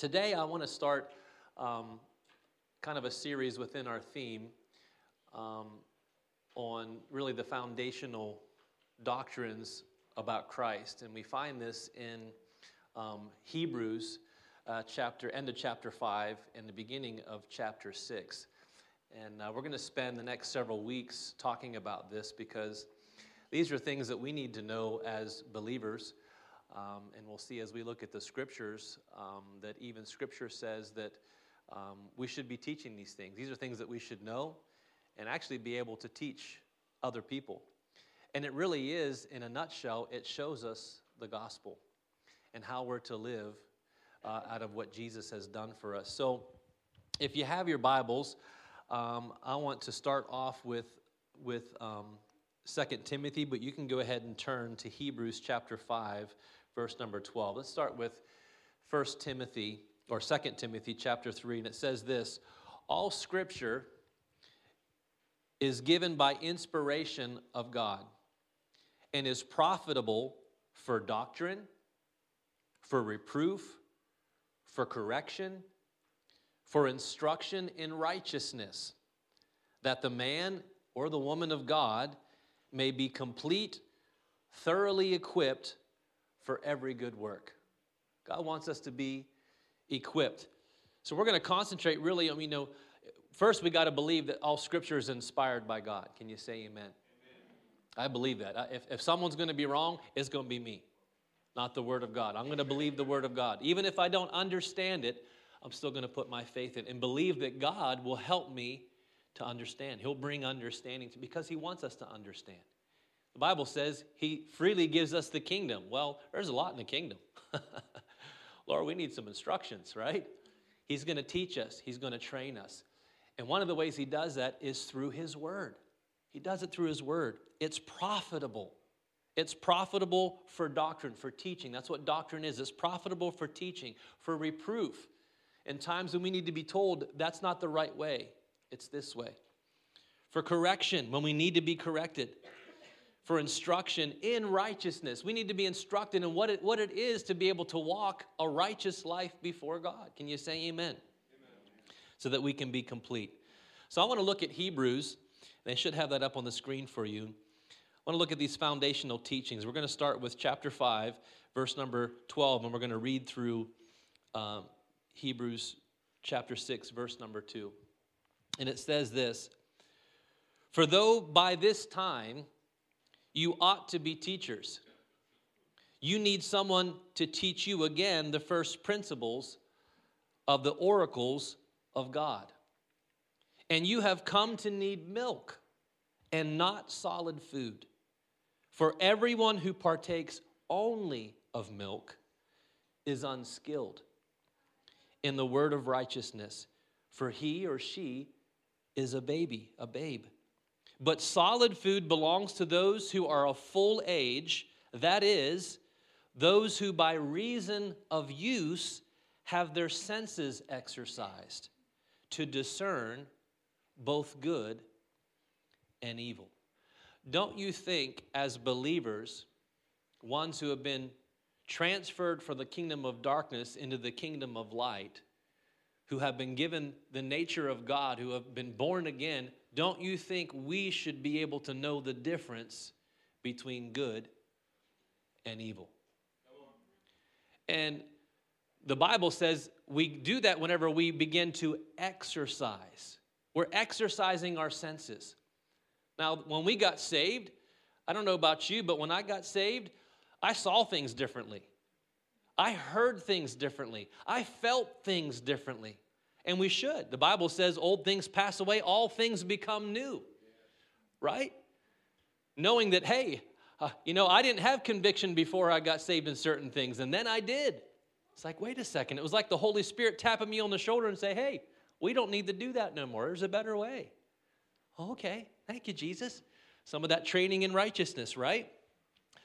Today, I want to start um, kind of a series within our theme um, on really the foundational doctrines about Christ. And we find this in um, Hebrews uh, chapter, end of chapter 5, and the beginning of chapter 6. And uh, we're going to spend the next several weeks talking about this because these are things that we need to know as believers. Um, and we'll see as we look at the scriptures um, that even scripture says that um, we should be teaching these things. These are things that we should know and actually be able to teach other people. And it really is, in a nutshell, it shows us the gospel and how we're to live uh, out of what Jesus has done for us. So if you have your Bibles, um, I want to start off with, with um, 2 Timothy, but you can go ahead and turn to Hebrews chapter 5 verse number 12. Let's start with 1 Timothy or 2 Timothy chapter 3 and it says this, all scripture is given by inspiration of God and is profitable for doctrine, for reproof, for correction, for instruction in righteousness, that the man or the woman of God may be complete, thoroughly equipped for every good work. God wants us to be equipped. So we're going to concentrate really on, you know, first we got to believe that all scripture is inspired by God. Can you say amen? amen. I believe that. If, if someone's going to be wrong, it's going to be me, not the Word of God. I'm going to believe the Word of God. Even if I don't understand it, I'm still going to put my faith in and believe that God will help me to understand. He'll bring understanding to, because He wants us to understand. The Bible says he freely gives us the kingdom. Well, there's a lot in the kingdom. Lord, we need some instructions, right? He's going to teach us, He's going to train us. And one of the ways He does that is through His Word. He does it through His Word. It's profitable. It's profitable for doctrine, for teaching. That's what doctrine is. It's profitable for teaching, for reproof. In times when we need to be told that's not the right way, it's this way. For correction, when we need to be corrected for instruction in righteousness. We need to be instructed in what it, what it is to be able to walk a righteous life before God. Can you say amen? amen? So that we can be complete. So I want to look at Hebrews. They should have that up on the screen for you. I want to look at these foundational teachings. We're going to start with chapter 5, verse number 12, and we're going to read through um, Hebrews chapter 6, verse number 2. And it says this For though by this time, you ought to be teachers. You need someone to teach you again the first principles of the oracles of God. And you have come to need milk and not solid food. For everyone who partakes only of milk is unskilled in the word of righteousness, for he or she is a baby, a babe. But solid food belongs to those who are of full age, that is, those who by reason of use have their senses exercised to discern both good and evil. Don't you think, as believers, ones who have been transferred from the kingdom of darkness into the kingdom of light, who have been given the nature of God, who have been born again, don't you think we should be able to know the difference between good and evil? And the Bible says we do that whenever we begin to exercise. We're exercising our senses. Now, when we got saved, I don't know about you, but when I got saved, I saw things differently. I heard things differently. I felt things differently. And we should. The Bible says old things pass away, all things become new. Right? Knowing that, hey, uh, you know, I didn't have conviction before I got saved in certain things, and then I did. It's like, wait a second. It was like the Holy Spirit tapping me on the shoulder and say, hey, we don't need to do that no more. There's a better way. Okay, thank you, Jesus. Some of that training in righteousness, right?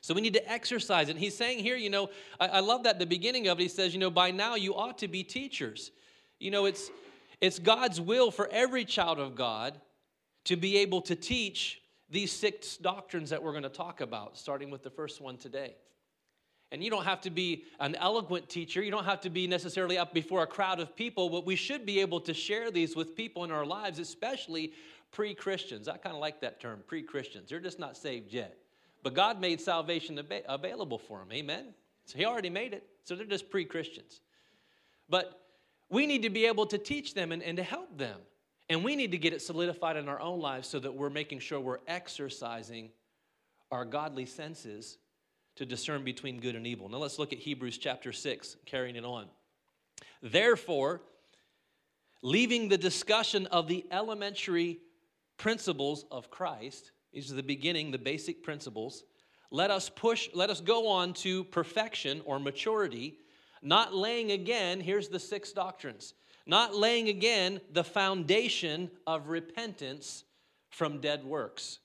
So we need to exercise it. And he's saying here, you know, I, I love that the beginning of it, he says, you know, by now you ought to be teachers. You know, it's, it's God's will for every child of God to be able to teach these six doctrines that we're going to talk about, starting with the first one today. And you don't have to be an eloquent teacher. You don't have to be necessarily up before a crowd of people, but we should be able to share these with people in our lives, especially pre Christians. I kind of like that term, pre Christians. They're just not saved yet. But God made salvation available for them. Amen? So He already made it. So they're just pre Christians. But we need to be able to teach them and, and to help them. And we need to get it solidified in our own lives so that we're making sure we're exercising our godly senses to discern between good and evil. Now let's look at Hebrews chapter 6, carrying it on. Therefore, leaving the discussion of the elementary principles of Christ, these are the beginning, the basic principles, let us push, let us go on to perfection or maturity, not laying again, here's the six doctrines, not laying again the foundation of repentance from dead works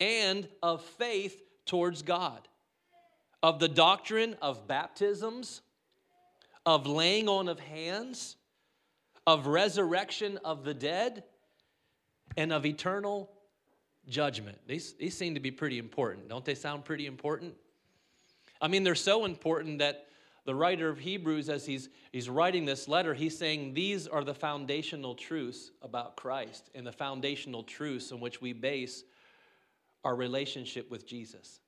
and of faith towards God of the doctrine of baptisms, of laying on of hands, of resurrection of the dead, and of eternal judgment. These, these seem to be pretty important. Don't they sound pretty important? I mean, they're so important that the writer of Hebrews, as he's, he's writing this letter, he's saying these are the foundational truths about Christ and the foundational truths on which we base our relationship with Jesus.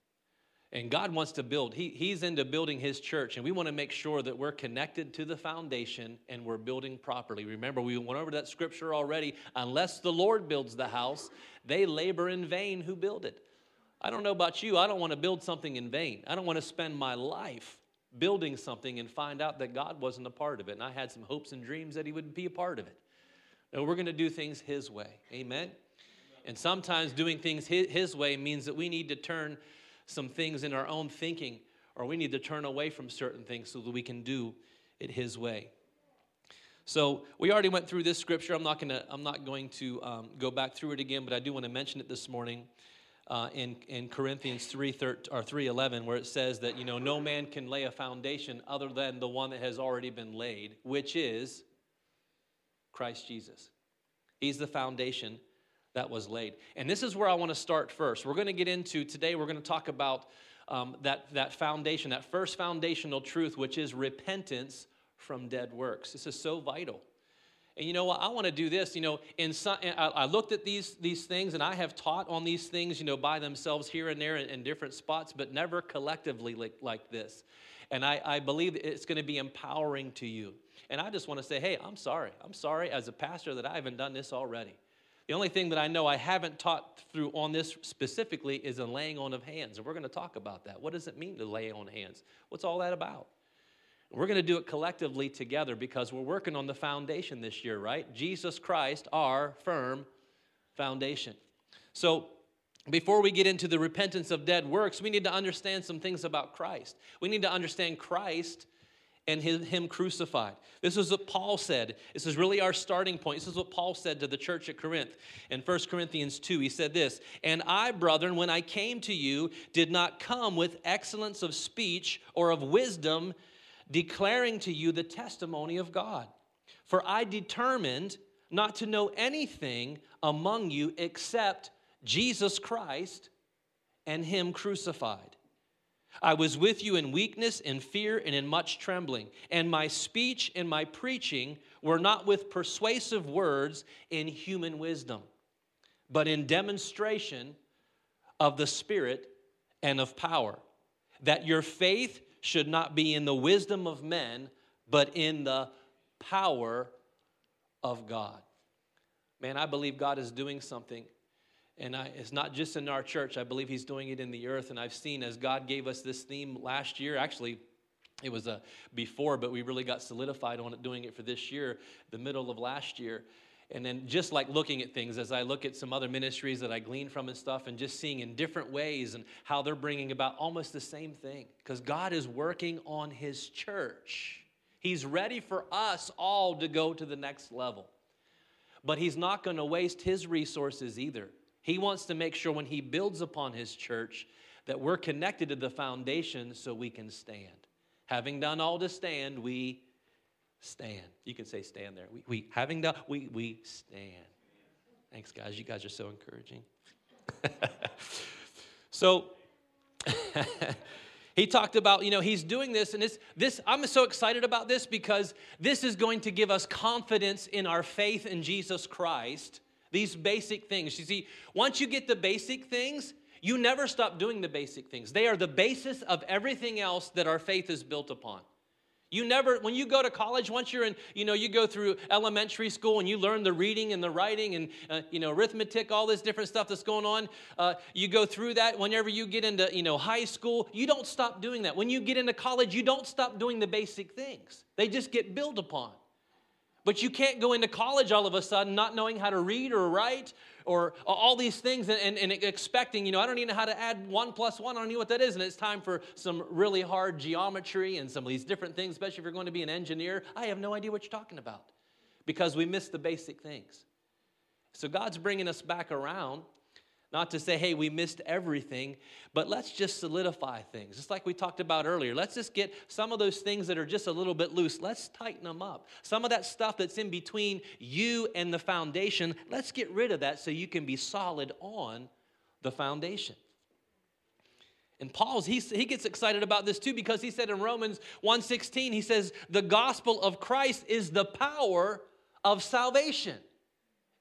And God wants to build, he, He's into building His church, and we want to make sure that we're connected to the foundation and we're building properly. Remember, we went over that scripture already. Unless the Lord builds the house, they labor in vain who build it. I don't know about you, I don't want to build something in vain. I don't want to spend my life building something and find out that God wasn't a part of it. And I had some hopes and dreams that He would be a part of it. No, we're going to do things His way. Amen? And sometimes doing things His way means that we need to turn some things in our own thinking, or we need to turn away from certain things so that we can do it His way. So we already went through this scripture. I'm not gonna. I'm not going to um, go back through it again, but I do want to mention it this morning. Uh, in, in Corinthians 3 or 3:11 where it says that you know no man can lay a foundation other than the one that has already been laid which is Christ Jesus. He's the foundation that was laid. And this is where I want to start first. We're going to get into today, we're going to talk about um, that, that foundation, that first foundational truth, which is repentance from dead works. This is so vital. And you know what? I want to do this. You know, in some, I looked at these these things, and I have taught on these things, you know, by themselves here and there in, in different spots, but never collectively like, like this. And I, I believe it's going to be empowering to you. And I just want to say, hey, I'm sorry. I'm sorry as a pastor that I haven't done this already. The only thing that I know I haven't taught through on this specifically is a laying on of hands. And we're going to talk about that. What does it mean to lay on hands? What's all that about? We're going to do it collectively together because we're working on the foundation this year, right? Jesus Christ, our firm foundation. So, before we get into the repentance of dead works, we need to understand some things about Christ. We need to understand Christ and him crucified. This is what Paul said. This is really our starting point. This is what Paul said to the church at Corinth. In 1 Corinthians 2, he said this And I, brethren, when I came to you, did not come with excellence of speech or of wisdom, declaring to you the testimony of God. For I determined not to know anything among you except Jesus Christ and Him crucified. I was with you in weakness, in fear, and in much trembling. And my speech and my preaching were not with persuasive words in human wisdom, but in demonstration of the Spirit and of power, that your faith should not be in the wisdom of men, but in the power of God. Man, I believe God is doing something and I, it's not just in our church, I believe He's doing it in the earth. And I've seen as God gave us this theme last year, actually, it was a before, but we really got solidified on it doing it for this year, the middle of last year. And then just like looking at things as I look at some other ministries that I glean from and stuff, and just seeing in different ways and how they're bringing about almost the same thing. Because God is working on His church. He's ready for us all to go to the next level. But He's not going to waste His resources either. He wants to make sure when He builds upon His church that we're connected to the foundation so we can stand. Having done all to stand, we stand. You can say stand there. We, we having done, we, we stand. Thanks, guys. You guys are so encouraging. so, He talked about, you know, he's doing this, and this, this, I'm so excited about this because this is going to give us confidence in our faith in Jesus Christ. These basic things. You see, once you get the basic things, you never stop doing the basic things. They are the basis of everything else that our faith is built upon. You never, when you go to college, once you're in, you know, you go through elementary school and you learn the reading and the writing and, uh, you know, arithmetic, all this different stuff that's going on. Uh, you go through that. Whenever you get into, you know, high school, you don't stop doing that. When you get into college, you don't stop doing the basic things. They just get built upon. But you can't go into college all of a sudden not knowing how to read or write or all these things and, and, and, expecting, you know, I don't even know how to add one plus one. I don't know what that is. And it's time for some really hard geometry and some of these different things, especially if you're going to be an engineer. I have no idea what you're talking about because we miss the basic things. So God's bringing us back around not to say, hey, we missed everything, but let's just solidify things. Just like we talked about earlier. Let's just get some of those things that are just a little bit loose, let's tighten them up. Some of that stuff that's in between you and the foundation, let's get rid of that so you can be solid on the foundation. And Paul's he, he gets excited about this too because he said in Romans 1:16 he says the gospel of Christ is the power of salvation.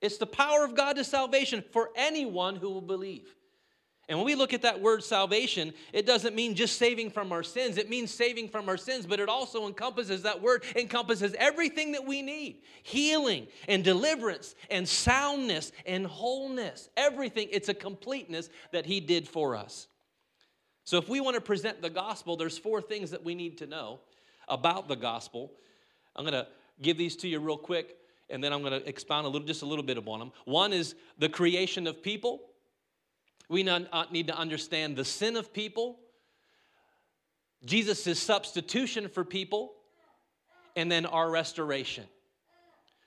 It's the power of God to salvation for anyone who will believe. And when we look at that word salvation, it doesn't mean just saving from our sins. It means saving from our sins, but it also encompasses that word encompasses everything that we need healing and deliverance and soundness and wholeness. Everything. It's a completeness that He did for us. So if we want to present the gospel, there's four things that we need to know about the gospel. I'm going to give these to you real quick and then I'm going to expound a little, just a little bit upon them. One is the creation of people. We need to understand the sin of people, Jesus' substitution for people, and then our restoration.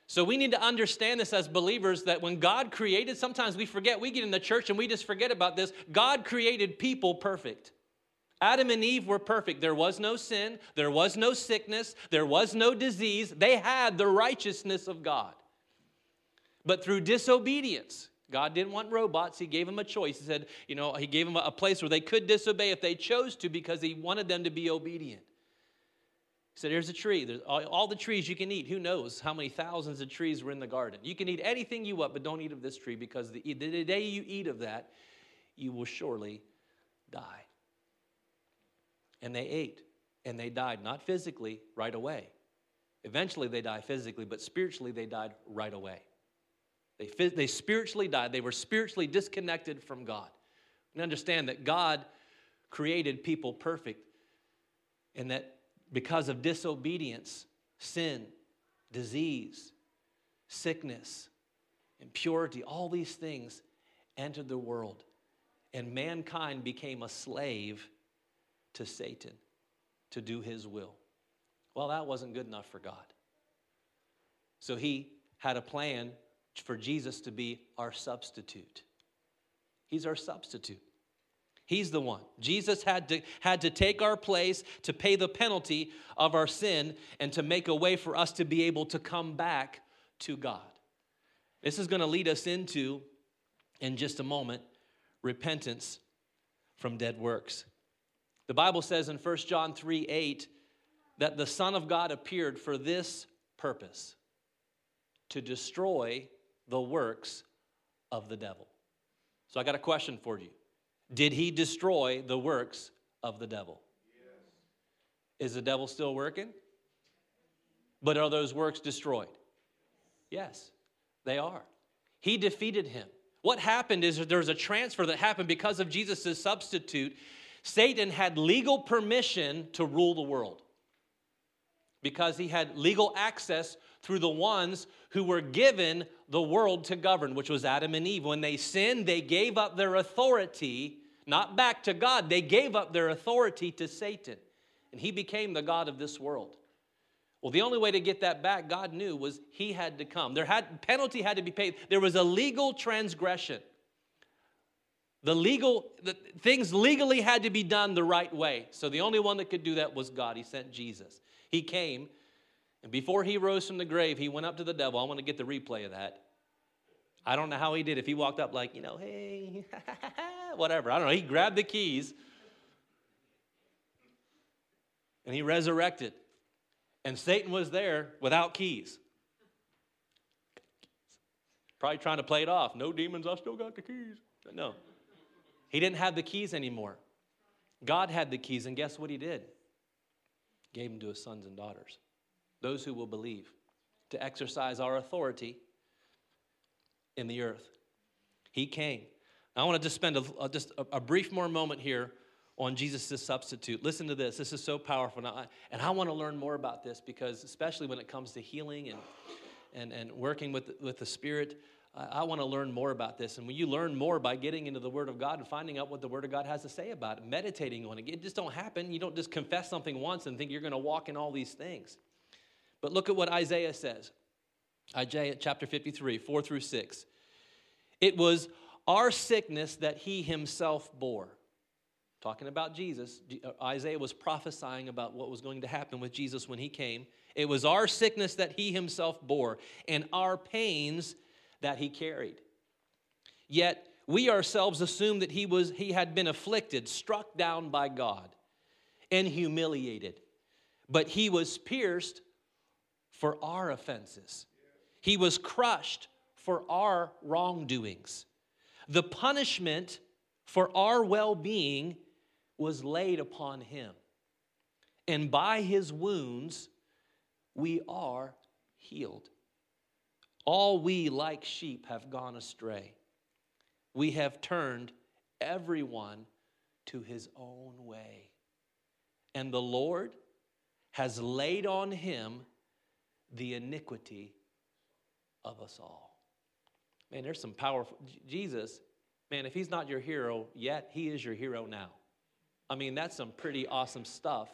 So we need to understand this as believers that when God created, sometimes we forget, we get in the church and we just forget about this. God created people perfect. Adam and Eve were perfect. There was no sin, there was no sickness, there was no disease. They had the righteousness of God. But through disobedience, God didn't want robots. He gave them a choice. He said, you know, He gave them a place where they could disobey if they chose to because He wanted them to be obedient. He said, Here's a tree. There's all, the trees you can eat. Who knows how many thousands of trees were in the garden? You can eat anything you want, but don't eat of this tree because the, the day you eat of that, you will surely die. And they ate and they died, not physically right away. Eventually they die physically, but spiritually they died right away. They, they spiritually died. They were spiritually disconnected from God. And understand that God created people perfect, and that because of disobedience, sin, disease, sickness, impurity, all these things entered the world. And mankind became a slave to Satan to do his will. Well, that wasn't good enough for God. So he had a plan for Jesus to be our substitute. He's our substitute. He's the one. Jesus had to, had to take our place to pay the penalty of our sin and to make a way for us to be able to come back to God. This is going to lead us into, in just a moment, repentance from dead works. The Bible says in 1 John 3 8 that the Son of God appeared for this purpose to destroy the works of the devil. So I got a question for you. Did he destroy the works of the devil? Yes. Is the devil still working? But are those works destroyed? Yes, they are. He defeated him. What happened is there was a transfer that happened because of Jesus' substitute. Satan had legal permission to rule the world because he had legal access through the ones who were given the world to govern, which was Adam and Eve. When they sinned, they gave up their authority, not back to God, they gave up their authority to Satan. And he became the God of this world. Well, the only way to get that back, God knew, was he had to come. There had penalty had to be paid. There was a legal transgression. The legal the things legally had to be done the right way. So the only one that could do that was God. He sent Jesus. He came, and before he rose from the grave, he went up to the devil. I want to get the replay of that. I don't know how he did. If he walked up like, you know, hey, whatever. I don't know. He grabbed the keys. and he resurrected. And Satan was there without keys. Probably trying to play it off. No demons, I still got the keys. No. He didn't have the keys anymore. God had the keys, and guess what he did? Gave them to his sons and daughters, those who will believe, to exercise our authority in the earth. He came. I want to just spend a, a just a, a, brief more moment here on Jesus' substitute. Listen to this. This is so powerful. And I, and I want to learn more about this because, especially when it comes to healing and, and, and working with, with the Spirit, I, I want to learn more about this. And when you learn more by getting into the Word of God and finding out what the Word of God has to say about it, meditating on it, it just don't happen. You don't just confess something once and think you're going to walk in all these things. But look at what Isaiah says Isaiah chapter 53, 4 through 6. It was our sickness that he himself bore. Talking about Jesus, uh, Isaiah was prophesying about what was going to happen with Jesus when he came. It was our sickness that he himself bore, and our pains that he carried. Yet we ourselves assume that he, was, he had been afflicted, struck down by God, and humiliated. But he was pierced for our offenses, he was crushed for our wrongdoings. The punishment for our well being was laid upon him. And by his wounds, we are healed. All we, like sheep, have gone astray. We have turned everyone to his own way. And the Lord has laid on him the iniquity of us all. Man, there's some powerful. Jesus, man, if he's not your hero yet, he is your hero now. I mean, that's some pretty awesome stuff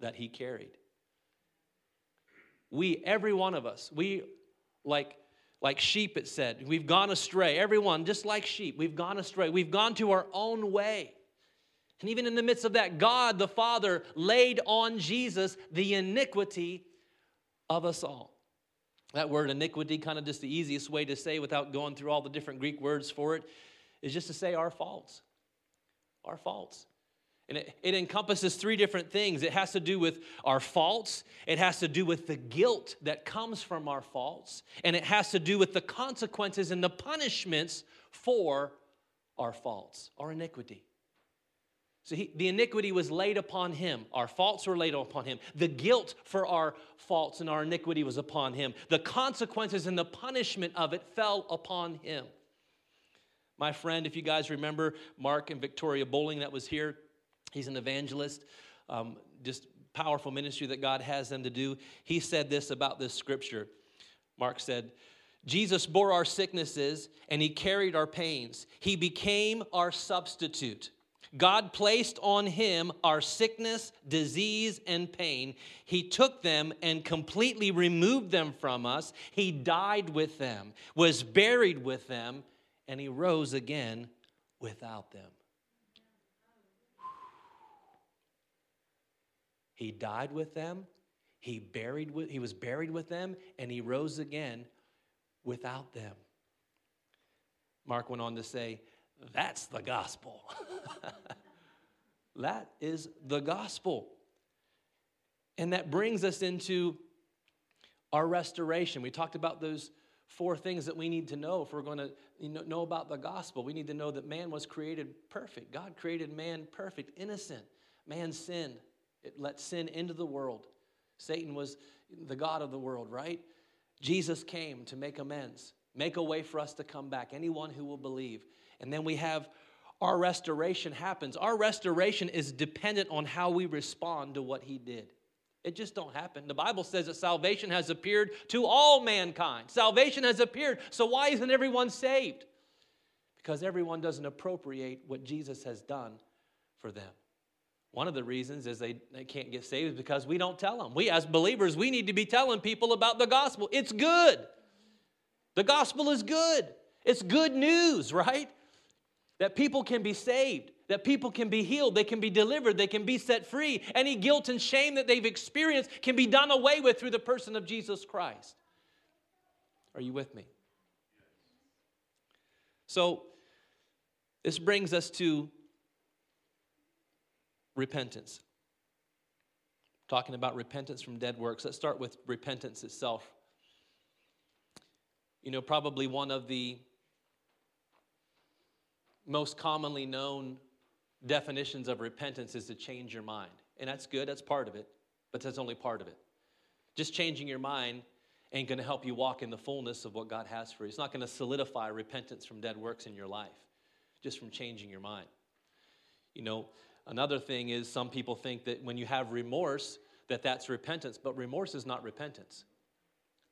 that he carried. We, every one of us, we, like, like sheep, it said, we've gone astray. Everyone, just like sheep, we've gone astray. We've gone to our own way. And even in the midst of that, God the Father laid on Jesus the iniquity of us all. That word iniquity, kind of just the easiest way to say without going through all the different Greek words for it, is just to say our faults. Our faults. And it, it, encompasses three different things. It has to do with our faults, it has to do with the guilt that comes from our faults, and it has to do with the consequences and the punishments for our faults, our iniquity. So he, the iniquity was laid upon him. Our faults were laid upon him. The guilt for our faults and our iniquity was upon him. The consequences and the punishment of it fell upon him. My friend, if you guys remember Mark and Victoria Bowling that was here, he's an evangelist, um, just powerful ministry that God has them to do. He said this about this scripture. Mark said, Jesus bore our sicknesses and he carried our pains. He became our substitute. God placed on him our sickness, disease, and pain. He took them and completely removed them from us. He died with them, was buried with them, and he rose again without them. He died with them, he buried with, he was buried with them, and he rose again without them. Mark went on to say, that's the gospel. that is the gospel. And that brings us into our restoration. We talked about those four things that we need to know if we're going to know about the gospel. We need to know that man was created perfect. God created man perfect, innocent. Man sinned. It let sin into the world. Satan was the God of the world, right? Jesus came to make amends, make a way for us to come back. Anyone who will believe. And then we have our restoration happens. Our restoration is dependent on how we respond to what he did. It just don't happen. The Bible says that salvation has appeared to all mankind. Salvation has appeared. So why isn't everyone saved? Because everyone doesn't appropriate what Jesus has done for them. One of the reasons is they, they can't get saved is because we don't tell them. We, as believers, we need to be telling people about the gospel. It's good. The gospel is good. It's good news, right? that people can be saved, that people can be healed, they can be delivered, they can be set free. Any guilt and shame that they've experienced can be done away with through the person of Jesus Christ. Are you with me? So, this brings us to repentance. talking about repentance from dead works. Let's start with repentance itself. You know, probably one of the most commonly known definitions of repentance is to change your mind. And that's good, that's part of it, but that's only part of it. Just changing your mind ain't going to help you walk in the fullness of what God has for you. It's not going to solidify repentance from dead works in your life, just from changing your mind. You know, another thing is some people think that when you have remorse, that that's repentance, but remorse is not repentance.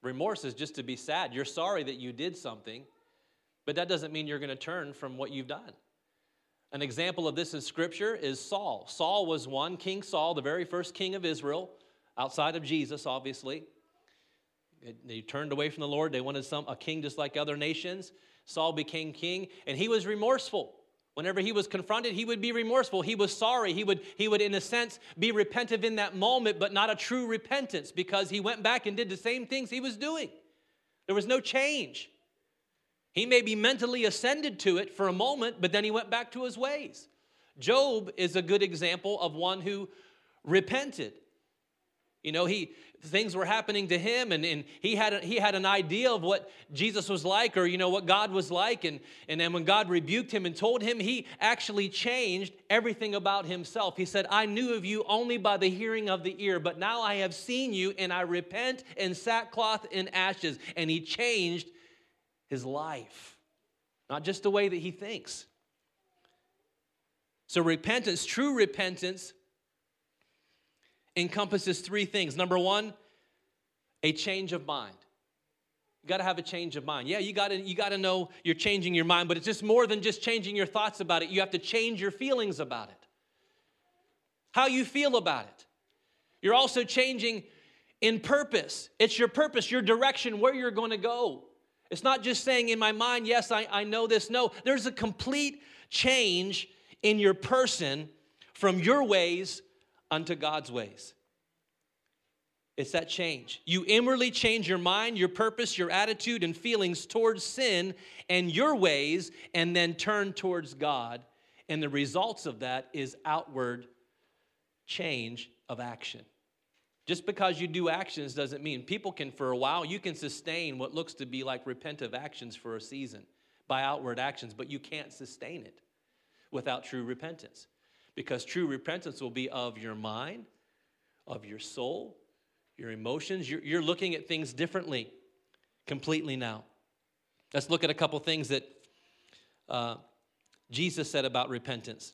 Remorse is just to be sad. You're sorry that you did something, but that doesn't mean you're going to turn from what you've done. An example of this in Scripture is Saul. Saul was one, King Saul, the very first king of Israel, outside of Jesus, obviously. They turned away from the Lord. They wanted some, a king just like other nations. Saul became king, and he was remorseful. Whenever he was confronted, he would be remorseful. He was sorry. He would, he would, in a sense, be repentive in that moment, but not a true repentance because he went back and did the same things he was doing. There was no change. He may be mentally ascended to it for a moment, but then he went back to his ways. Job is a good example of one who repented. You know, he things were happening to him and, and he had a, he had an idea of what Jesus was like or you know what God was like and and then when God rebuked him and told him he actually changed everything about himself. He said, "I knew of you only by the hearing of the ear, but now I have seen you and I repent in sackcloth and ashes." And he changed his life, not just the way that he thinks. So, repentance, true repentance, encompasses three things. Number one, a change of mind. You got to have a change of mind. Yeah, you got to you got to know you're changing your mind, but it's just more than just changing your thoughts about it. You have to change your feelings about it. How you feel about it. You're also changing in purpose. It's your purpose, your direction, where you're going to go. It's not just saying in my mind, yes, I, I know this. No, there's a complete change in your person from your ways unto God's ways. It's that change. You inwardly change your mind, your purpose, your attitude, and feelings towards sin and your ways, and then turn towards God. And the results of that is outward change of action. Just because you do actions doesn't mean people can, for a while, you can sustain what looks to be like repentive actions for a season by outward actions, but you can't sustain it without true repentance. Because true repentance will be of your mind, of your soul, your emotions. You're, you're looking at things differently, completely now. Let's look at a couple things that uh, Jesus said about repentance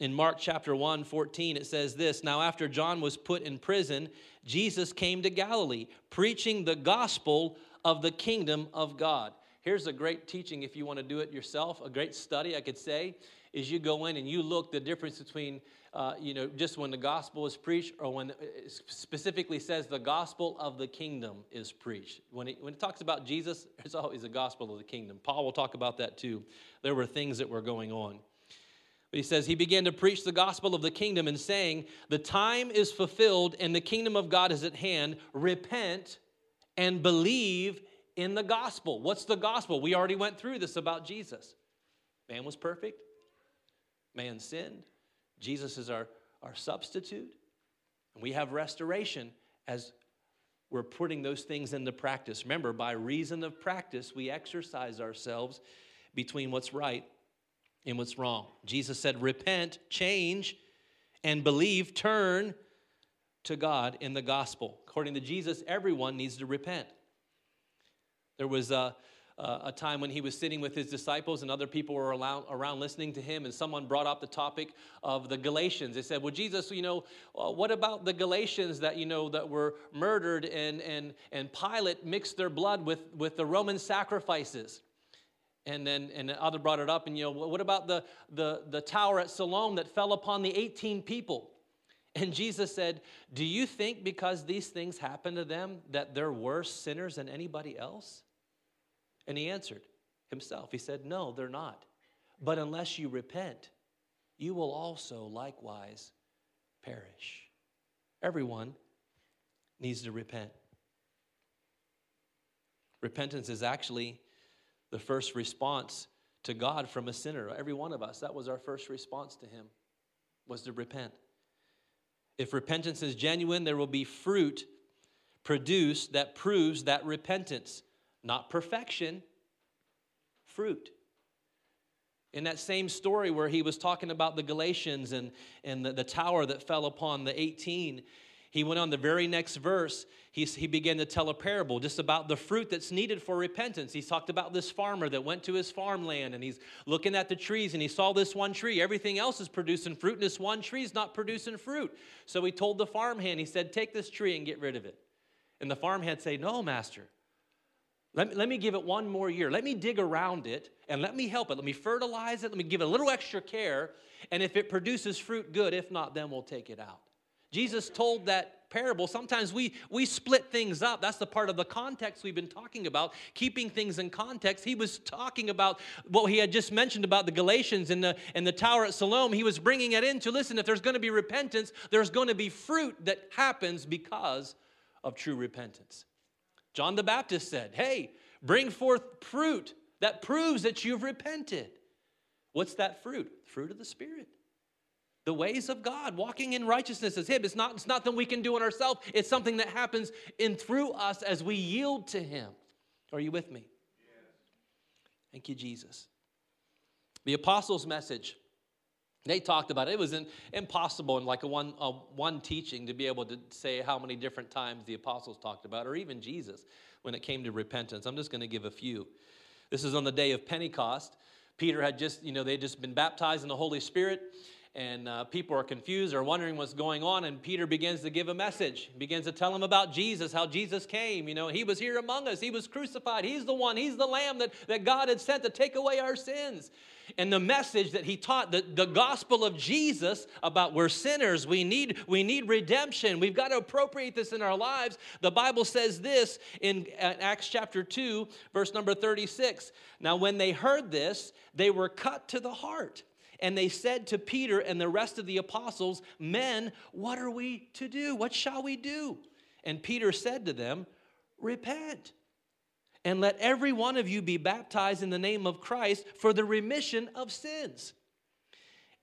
in Mark chapter 1, 14, it says this Now, after John was put in prison, Jesus came to Galilee, preaching the gospel of the kingdom of God. Here's a great teaching if you want to do it yourself, a great study, I could say, is you go in and you look the difference between, uh, you know, just when the gospel is preached or when it specifically says the gospel of the kingdom is preached. When it, when it talks about Jesus, it's always the gospel of the kingdom. Paul will talk about that too. There were things that were going on. But he says, He began to preach the gospel of the kingdom and saying, The time is fulfilled and the kingdom of God is at hand. Repent and believe in the gospel. What's the gospel? We already went through this about Jesus. Man was perfect, man sinned. Jesus is our, our substitute. And we have restoration as we're putting those things into practice. Remember, by reason of practice, we exercise ourselves between what's right and what's wrong. Jesus said, Repent, change, and believe, turn to God in the gospel. According to Jesus, everyone needs to repent. There was a, a time when he was sitting with his disciples and other people were around, around listening to him, and someone brought up the topic of the Galatians. They said, Well, Jesus, you know, uh, what about the Galatians that, you know, that were murdered and, and, and Pilate mixed their blood with, with the Roman sacrifices? And then and the other brought it up, and you know, what about the, the, the tower at Siloam that fell upon the 18 people? And Jesus said, Do you think because these things happened to them that they're worse sinners than anybody else? And he answered himself. He said, No, they're not. But unless you repent, you will also likewise perish. Everyone needs to repent. Repentance is actually the first response to God from a sinner. Every one of us, that was our first response to Him, was to repent. If repentance is genuine, there will be fruit produced that proves that repentance, not perfection, fruit. In that same story where he was talking about the Galatians and, and the, the tower that fell upon the 18, he went on the very next verse, he, he began to tell a parable just about the fruit that's needed for repentance. He talked about this farmer that went to his farmland and he's looking at the trees and he saw this one tree. Everything else is producing fruit, and this one tree is not producing fruit. So he told the farmhand, he said, Take this tree and get rid of it. And the farmhand said, No, master. Let me, let me give it one more year. Let me dig around it and let me help it. Let me fertilize it. Let me give it a little extra care. And if it produces fruit, good. If not, then we'll take it out. Jesus told that parable. Sometimes we, we split things up. That's the part of the context we've been talking about, keeping things in context. He was talking about what he had just mentioned about the Galatians and the, and the tower at Siloam. He was bringing it into listen, if there's going to be repentance, there's going to be fruit that happens because of true repentance. John the Baptist said, Hey, bring forth fruit that proves that you've repented. What's that fruit? Fruit of the Spirit the ways of God, walking in righteousness as Him. It's not, it's not that we can do in ourselves, it's something that happens in through us as we yield to Him. Are you with me? Yes. Thank you, Jesus. The apostles' message, they talked about it. It was impossible in like a one, a one teaching to be able to say how many different times the apostles talked about, or even Jesus when it came to repentance. I'm just going to give a few. This is on the day of Pentecost. Peter had just, you know, they had just been baptized in the Holy Spirit and uh, people are confused or wondering what's going on and peter begins to give a message. He begins to tell them about jesus how jesus came. You know he was here among us. He was crucified. He's the one. He's the lamb that, that god had sent to take away our sins. And the message that he taught the, the gospel of jesus about we're sinners. We need we need redemption. We've got to appropriate this in our lives. The bible says this in acts chapter 2 verse number 36 now when they heard this they were cut to the heart and they said to Peter and the rest of the apostles, Men, what are we to do? What shall we do? And Peter said to them, Repent, and let every one of you be baptized in the name of Christ for the remission of sins,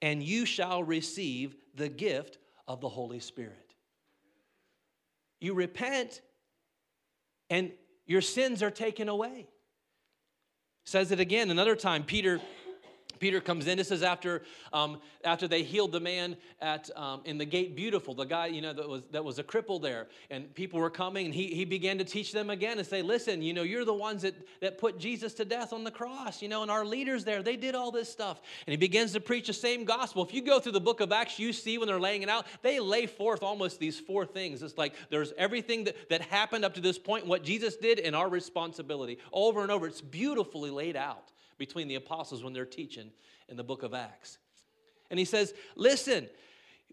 and you shall receive the gift of the Holy Spirit. You repent, and your sins are taken away. Says it again another time. Peter Peter comes in. This is after, um, after they healed the man at, um, in the gate beautiful, the guy, you know, that was, that was a cripple there. And people were coming, and he, he began to teach them again and say, listen, you know, you're the ones that, that put Jesus to death on the cross, you know, and our leaders there, they did all this stuff. And he begins to preach the same gospel. If you go through the book of Acts, you see when they're laying it out, they lay forth almost these four things. It's like there's everything that, that happened up to this point, what Jesus did, and our responsibility. Over and over, it's beautifully laid out between the apostles when they're teaching in the book of Acts. And he says, Listen,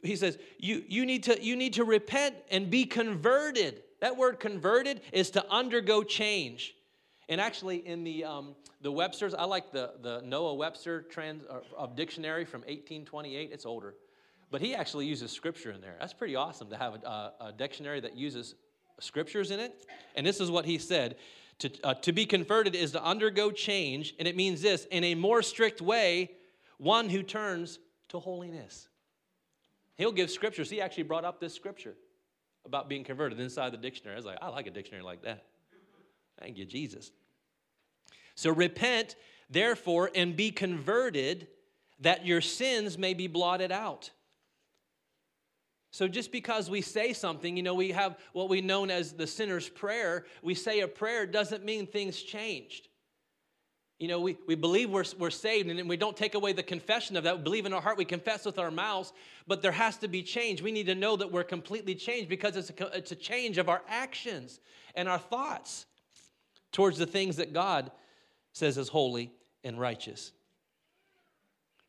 he says, you, you, need to, you need to repent and be converted. That word converted is to undergo change. And actually, in the, um, the Webster's, I like the, the Noah Webster trans, uh, dictionary from 1828. It's older. But he actually uses scripture in there. That's pretty awesome to have a, a dictionary that uses scriptures in it. And this is what he said to, uh, to be converted is to undergo change, and it means this in a more strict way, one who turns to holiness. He'll give scriptures. He actually brought up this scripture about being converted inside the dictionary. I was like, I like a dictionary like that. Thank you, Jesus. So repent, therefore, and be converted that your sins may be blotted out. So just because we say something, you know, we have what we known as the sinner's prayer, we say a prayer doesn't mean things changed. You know, we, we believe we're, we're saved and we don't take away the confession of that. We believe in our heart, we confess with our mouths, but there has to be change. We need to know that we're completely changed because it's a, it's a change of our actions and our thoughts towards the things that God says is holy and righteous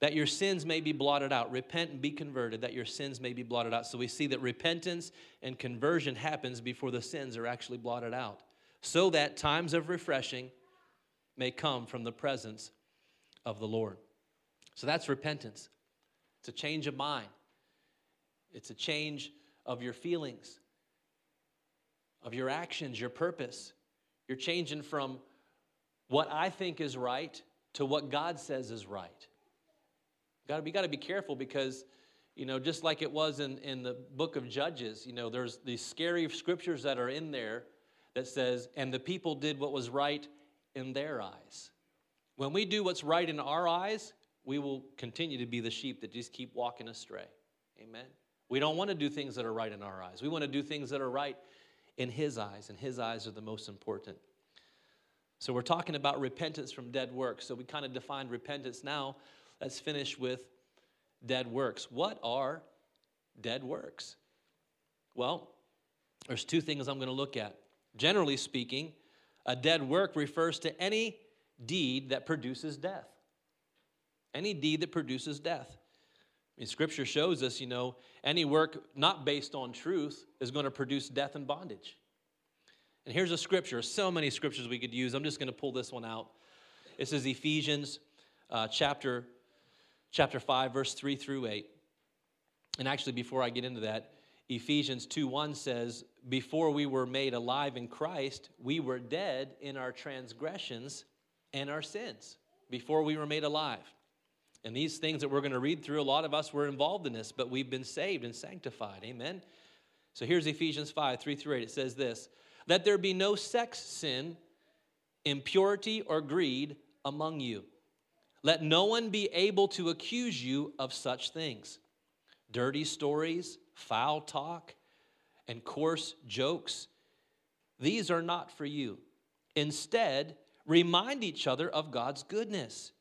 that your sins may be blotted out. Repent and be converted, that your sins may be blotted out. So we see that repentance and conversion happens before the sins are actually blotted out, so that times of refreshing may come from the presence of the Lord. So that's repentance. It's a change of mind, it's a change of your feelings, of your actions, your purpose. You're changing from what I think is right to what God says is right. Got to be got to be careful because You know, just like it was in, in the book of Judges, you know, there's these scary scriptures that are in there that says, and the people did what was right in their eyes. When we do what's right in our eyes, we will continue to be the sheep that just keep walking astray. Amen. We don't want to do things that are right in our eyes. We want to do things that are right in His eyes, and His eyes are the most important. So we're talking about repentance from dead works. So we kind of defined repentance. Now let's finish with dead works. What are dead works? Well, there's two things I'm going to look at. Generally speaking, a dead work refers to any deed that produces death. Any deed that produces death. I mean, scripture shows us, you know, any work not based on truth is going to produce death and bondage. And here's a scripture, so many scriptures we could use. I'm just going to pull this one out. This is Ephesians uh, chapter, chapter 5, verse 3 through 8. And actually, before I get into that, Ephesians 2 1 says, Before we were made alive in Christ, we were dead in our transgressions and our sins. Before we were made alive. And these things that we're going to read through, a lot of us were involved in this, but we've been saved and sanctified. Amen. So here's Ephesians 5 3 through 8. It says this Let there be no sex sin, impurity, or greed among you. Let no one be able to accuse you of such things dirty stories foul talk, and coarse jokes. These are not for you. Instead, remind each other of God's goodness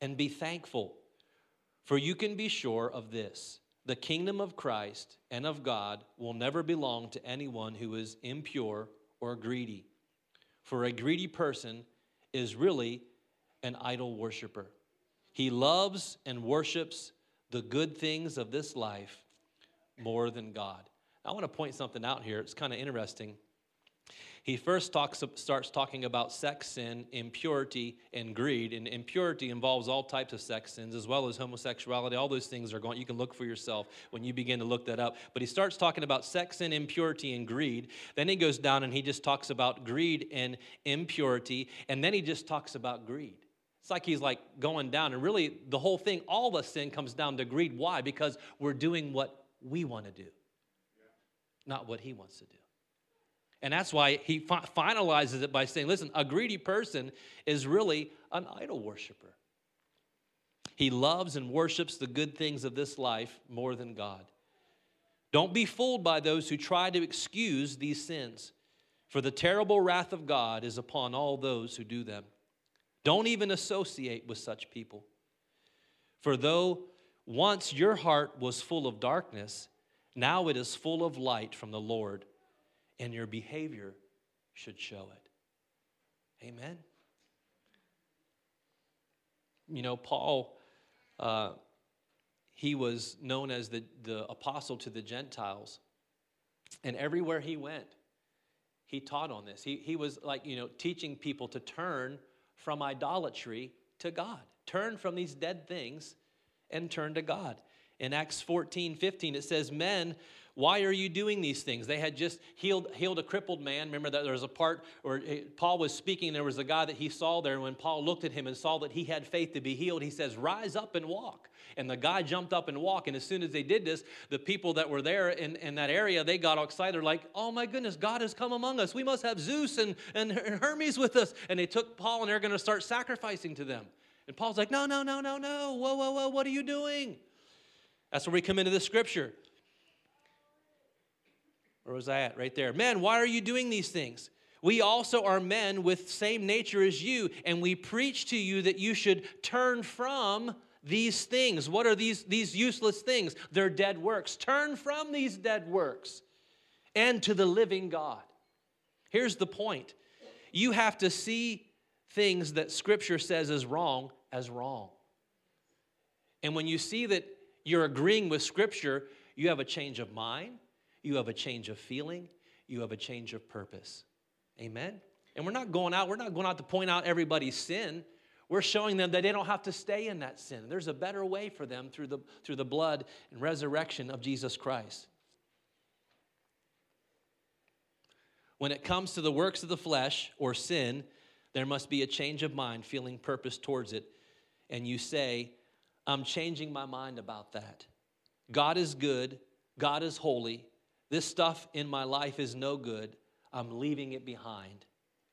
and be thankful. For you can be sure of this the kingdom of Christ and of God will never belong to anyone who is impure or greedy. For a greedy person is really an idol worshiper. He loves and worships the good things of this life more than God. I want to point something out here. It's kind of interesting. He first talks, starts talking about sex sin, impurity, and greed. And impurity involves all types of sex sins, as well as homosexuality. All those things are going. You can look for yourself when you begin to look that up. But he starts talking about sex sin, impurity, and greed. Then he goes down and he just talks about greed and impurity. And then he just talks about greed. It's like he's like going down. And really, the whole thing, all the sin comes down to greed. Why? Because we're doing what we want to do, not what he wants to do. And that's why he fi- finalizes it by saying, listen, a greedy person is really an idol worshiper. He loves and worships the good things of this life more than God. Don't be fooled by those who try to excuse these sins, for the terrible wrath of God is upon all those who do them. Don't even associate with such people. For though once your heart was full of darkness, now it is full of light from the Lord, and your behavior should show it. Amen. You know, Paul, uh, he was known as the, the apostle to the Gentiles. And everywhere he went, he taught on this. He, he was like, you know, teaching people to turn from idolatry to God, turn from these dead things and turn to God. In Acts 14, 15, it says, Men, why are you doing these things? They had just healed, healed a crippled man. Remember that there was a part where Paul was speaking, there was a guy that he saw there. And when Paul looked at him and saw that he had faith to be healed, he says, Rise up and walk. And the guy jumped up and walked. And as soon as they did this, the people that were there in, in that area, they got all excited, like, Oh my goodness, God has come among us. We must have Zeus and, and Hermes with us. And they took Paul and they're going to start sacrificing to them. And Paul's like, no, no, no, no, no. Whoa, whoa, whoa. What are you doing? That's where we come into the scripture. Where was I at? Right there. Men, why are you doing these things? We also are men with same nature as you, and we preach to you that you should turn from these things. What are these, these useless things? They're dead works. Turn from these dead works and to the living God. Here's the point you have to see things that Scripture says is wrong as wrong. And when you see that you're agreeing with Scripture, you have a change of mind, you have a change of feeling, you have a change of purpose. Amen? And we're not going out, we're not going out to point out everybody's sin. We're showing them that they don't have to stay in that sin. There's a better way for them through the, through the blood and resurrection of Jesus Christ. When it comes to the works of the flesh or sin, there must be a change of mind, feeling purpose towards it. And you say, I'm changing my mind about that. God is good, God is holy, this stuff in my life is no good, I'm leaving it behind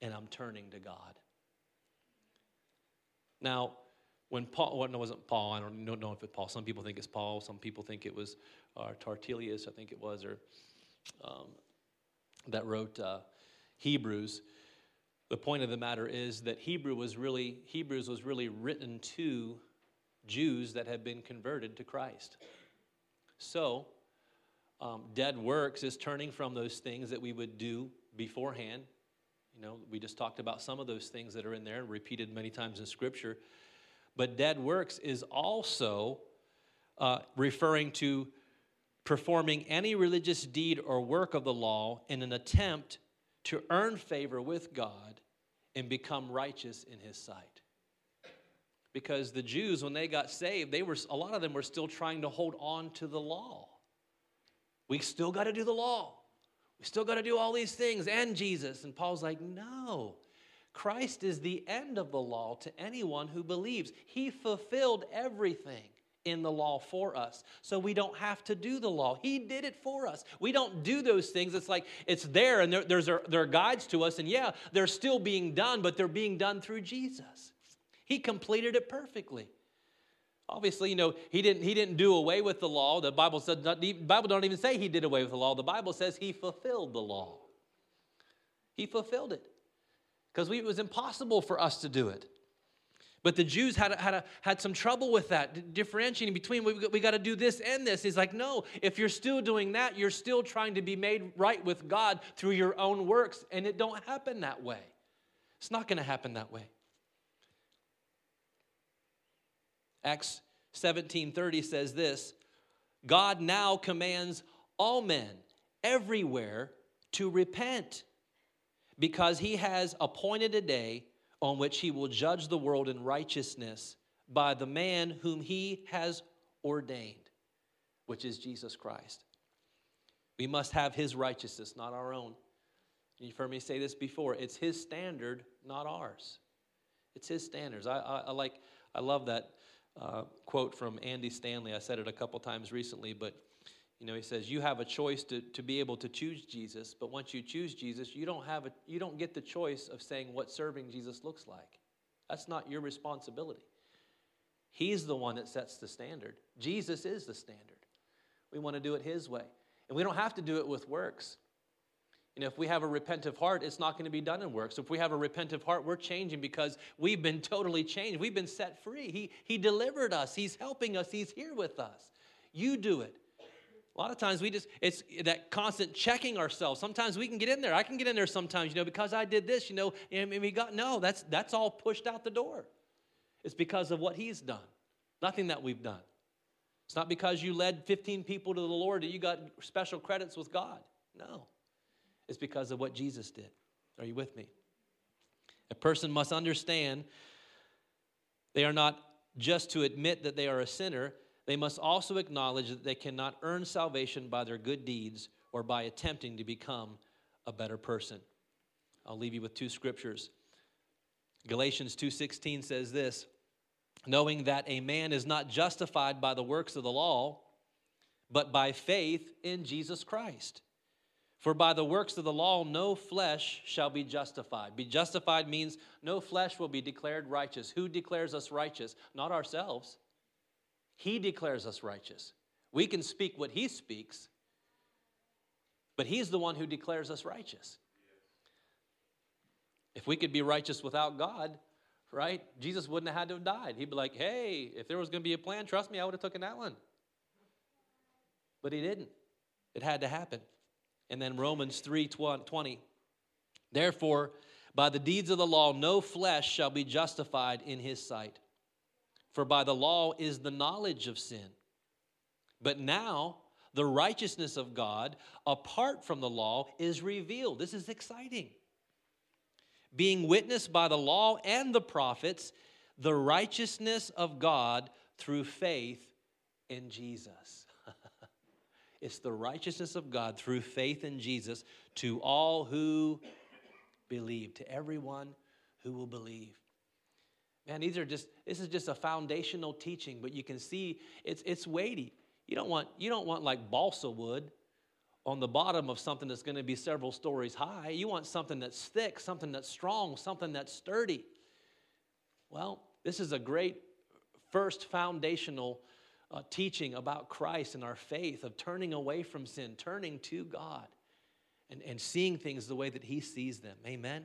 and I'm turning to God. Now, when Paul, well, no, it wasn't Paul, I don't know if it's Paul. Some people think it's Paul, some people think it was uh, Tertullius, I think it was, or um, that wrote uh, Hebrews. The point of the matter is that Hebrew was really, Hebrews was really written to Jews that had been converted to Christ. So, um, dead works is turning from those things that we would do beforehand. You know, we just talked about some of those things that are in there, repeated many times in Scripture. But dead works is also uh, referring to performing any religious deed or work of the law in an attempt to earn favor with God and become righteous in His sight. Because the Jews, when they got saved, they were a lot of them were still trying to hold on to the law. We still got to do the law. We still got to do all these things and Jesus. And Paul's like, no. Christ is the end of the law to anyone who believes. He fulfilled everything in the law for us. So we don't have to do the law. He did it for us. We don't do those things. It's like it's there and there, there's, there are guides to us. And yeah, they're still being done, but they're being done through Jesus. He completed it perfectly. Obviously, you know, he didn't, he didn't do away with the law. The Bible, said, the Bible don't even say he did away with the law. The Bible says he fulfilled the law. He fulfilled it because it was impossible for us to do it. But the Jews had, had, had some trouble with that, differentiating between we, we got to do this and this. He's like, no, if you're still doing that, you're still trying to be made right with God through your own works, and it don't happen that way. It's not going to happen that way. Acts 17:30 says this, God now commands all men everywhere to repent because he has appointed a day on which he will judge the world in righteousness by the man whom he has ordained, which is Jesus Christ. We must have his righteousness, not our own. You've heard me say this before. It's his standard, not ours. It's his standards. I, I, I like, I love that uh, quote from Andy Stanley. I said it a couple times recently, but you know, he says you have a choice to, to be able to choose Jesus, but once you choose Jesus, you don't have a, you don't get the choice of saying what serving Jesus looks like. That's not your responsibility. He's the one that sets the standard. Jesus is the standard. We want to do it his way. And we don't have to do it with works. Know, if we have a repentive heart, it's not going to be done in works. If we have a repentive heart, we're changing because we've been totally changed. We've been set free. He, he delivered us. He's helping us. He's here with us. You do it. A lot of times we just, it's that constant checking ourselves. Sometimes we can get in there. I can get in there sometimes, you know, because I did this, you know, and we got, no, that's, that's all pushed out the door. It's because of what He's done, nothing that we've done. It's not because you led 15 people to the Lord that you got special credits with God. No. It's because of what Jesus did. Are you with me? A person must understand they are not just to admit that they are a sinner, they must also acknowledge that they cannot earn salvation by their good deeds or by attempting to become a better person. I'll leave you with two scriptures. Galatians 2:16 says this, knowing that a man is not justified by the works of the law, but by faith in Jesus Christ. For by the works of the law, no flesh shall be justified. Be justified means no flesh will be declared righteous. Who declares us righteous? Not ourselves. He declares us righteous. We can speak what He speaks, but He's the one who declares us righteous. If we could be righteous without God, right, Jesus wouldn't have had to have died. He'd be like, hey, if there was going to be a plan, trust me, I would have taken that one. But He didn't. It had to happen. And then Romans 3 20. Therefore, by the deeds of the law, no flesh shall be justified in his sight. For by the law is the knowledge of sin. But now, the righteousness of God, apart from the law, is revealed. This is exciting. Being witnessed by the law and the prophets, the righteousness of God through faith in Jesus. It's the righteousness of God through faith in Jesus to all who believe, to everyone who will believe. Man, these are just, this is just a foundational teaching, but you can see it's, it's weighty. You don't want, you don't want like balsa wood on the bottom of something that's going to be several stories high. You want something that's thick, something that's strong, something that's sturdy. Well, this is a great first foundational uh, teaching about Christ and our faith of turning away from sin, turning to God, and, and seeing things the way that He sees them. Amen.